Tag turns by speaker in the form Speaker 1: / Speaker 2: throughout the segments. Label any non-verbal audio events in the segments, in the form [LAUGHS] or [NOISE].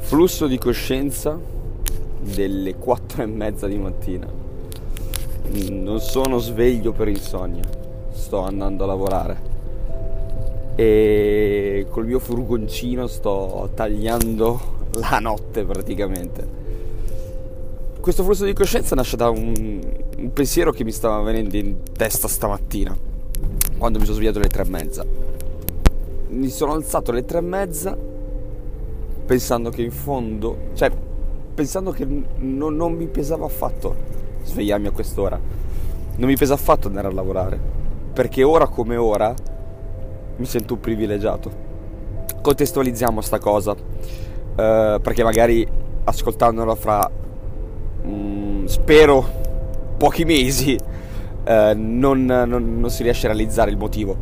Speaker 1: Flusso di coscienza delle 4 e mezza di mattina. Non sono sveglio per insonnia, sto andando a lavorare e col mio furgoncino sto tagliando la notte praticamente. Questo flusso di coscienza nasce da un, un pensiero che mi stava venendo in testa stamattina, quando mi sono svegliato alle tre e mezza. Mi sono alzato alle tre e mezza pensando che in fondo, cioè pensando che non, non mi pesava affatto svegliarmi a quest'ora, non mi pesa affatto andare a lavorare, perché ora come ora mi sento un privilegiato. Contestualizziamo sta cosa, eh, perché magari ascoltandola fra, mh, mm, spero, pochi mesi, eh, non, non, non si riesce a realizzare il motivo.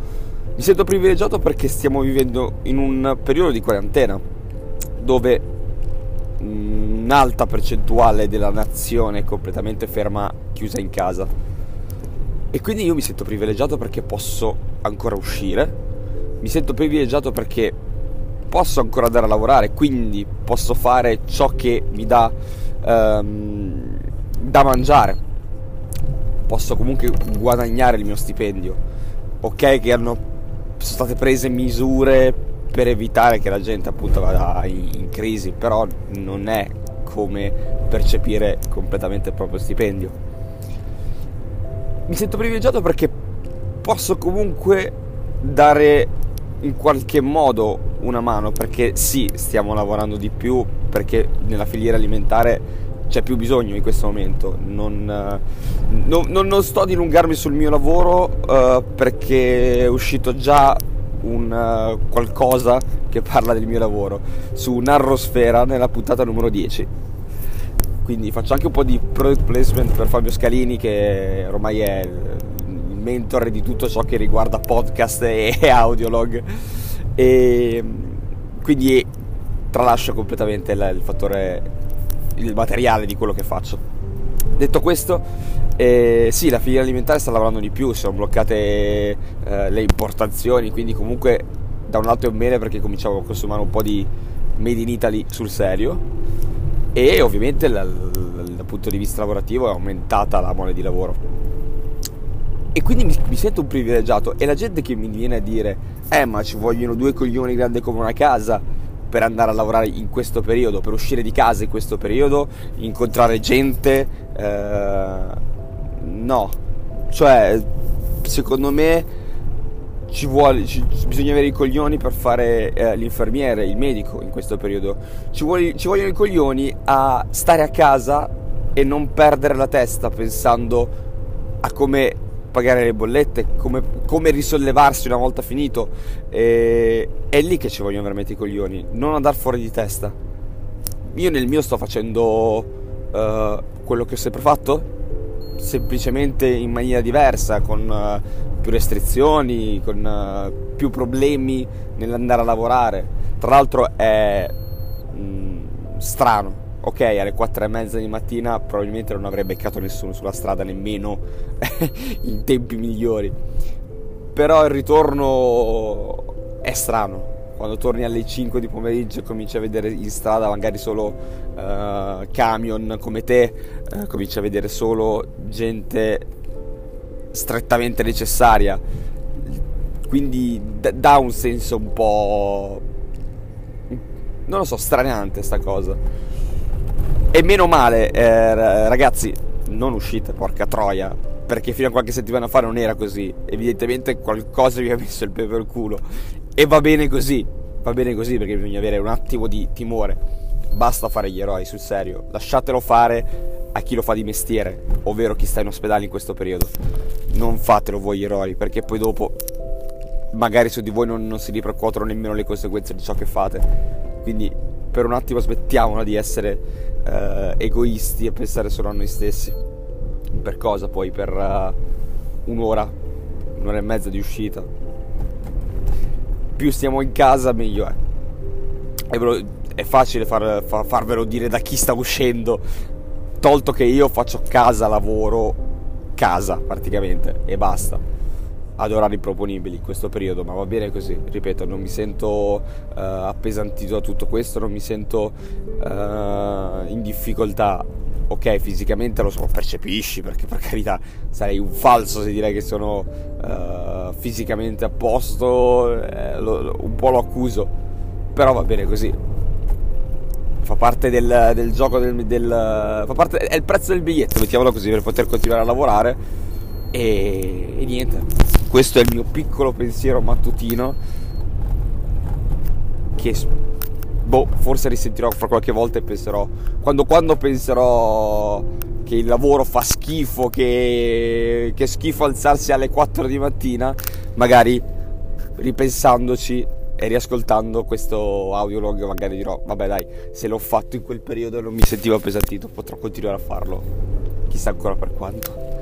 Speaker 1: Mi sento privilegiato perché stiamo vivendo in un periodo di quarantena dove un'alta percentuale della nazione è completamente ferma, chiusa in casa. E quindi io mi sento privilegiato perché posso ancora uscire, mi sento privilegiato perché posso ancora andare a lavorare, quindi posso fare ciò che mi dà um, da mangiare, posso comunque guadagnare il mio stipendio. Ok che hanno, sono state prese misure per evitare che la gente appunto vada in, crisi, però non è come percepire completamente il proprio stipendio. Mi sento privilegiato perché posso comunque dare in qualche modo una mano, perché sì, stiamo lavorando di più, perché nella filiera alimentare c'è più bisogno in questo momento. Non, non, non, non sto a dilungarmi sul mio lavoro uh, perché è uscito già un uh, qualcosa che parla del mio lavoro su Narrosfera nella puntata numero 10. Quindi faccio anche un po' di product placement per Fabio Scalini che ormai è il mentore di tutto ciò che riguarda podcast e [LAUGHS] audiolog e quindi tralascio completamente il fattore il materiale di quello che faccio. Detto questo, e sì, la filiera alimentare sta lavorando di più, sono bloccate eh, le importazioni, quindi comunque da un lato è un bene perché cominciamo a consumare un po' di made in Italy sul serio e ovviamente dal punto di vista lavorativo è aumentata la mole di lavoro. E quindi mi, mi, sento un privilegiato e la gente che mi viene a dire eh ma ci vogliono due coglioni grandi come una casa per andare a lavorare in questo periodo, per uscire di casa in questo periodo, incontrare gente... Eh, no, cioè secondo me ci vuole, ci, bisogna avere i coglioni per fare eh, l'infermiere, il medico in questo periodo. Ci, vuole, ci, vogliono i coglioni a stare a casa e non perdere la testa pensando a come pagare le bollette, come, come risollevarsi una volta finito. E, è lì che ci vogliono veramente i coglioni, non andare fuori di testa. Io nel mio sto facendo uh, quello che ho sempre fatto, semplicemente in maniera diversa, con uh, più restrizioni, con uh, più problemi nell'andare a lavorare. Tra l'altro è mh, mm, strano, ok, alle 4 e mezza di mattina probabilmente non avrei beccato nessuno sulla strada, nemmeno [LAUGHS] in tempi migliori. Però il ritorno è strano, quando torni alle 5 di pomeriggio e cominci a vedere in strada magari solo uh, camion come te, uh, cominci a vedere solo gente strettamente necessaria. Quindi d- dà un senso un po'... non lo so, straniante sta cosa. E meno male, eh, ragazzi, non uscite, porca troia, perché fino a qualche settimana fa non era così. Evidentemente qualcosa vi ha messo il pepe per culo. E va bene così, va bene così perché bisogna avere un attimo di timore. Basta fare gli eroi, sul serio. Lasciatelo fare a chi lo fa di mestiere, ovvero chi sta in ospedale in questo periodo. Non fatelo voi gli eroi, perché poi dopo magari su di voi non, non si ripercuotono nemmeno le conseguenze di ciò che fate. Quindi per un attimo smettiamola di essere uh, egoisti e pensare solo a noi stessi. Per cosa poi? Per uh, un'ora, un'ora e mezza di uscita più stiamo in casa meglio è. È, è facile far, far, farvelo dire da chi sta uscendo, tolto che io faccio casa, lavoro, casa praticamente e basta. Ad orari proponibili in questo periodo, ma va bene così, ripeto, non mi sento uh, appesantito da tutto questo, non mi sento uh, in difficoltà. Ok, fisicamente lo so, percepisci, perché per carità sarei un falso se direi che sono uh, fisicamente a posto, eh, lo, un po' lo accuso, però va bene così. Fa parte del, del gioco del, del, fa parte, è il prezzo del biglietto, mettiamolo così, per poter continuare a lavorare e, e niente questo è il mio piccolo pensiero mattutino che boh, forse risentirò fra qualche volta e penserò quando, quando penserò che il lavoro fa schifo, che, che schifo alzarsi alle 4 di mattina, magari ripensandoci e riascoltando questo audiolog magari dirò vabbè dai se l'ho fatto in quel periodo e non mi sentivo appesantito potrò continuare a farlo chissà ancora per quanto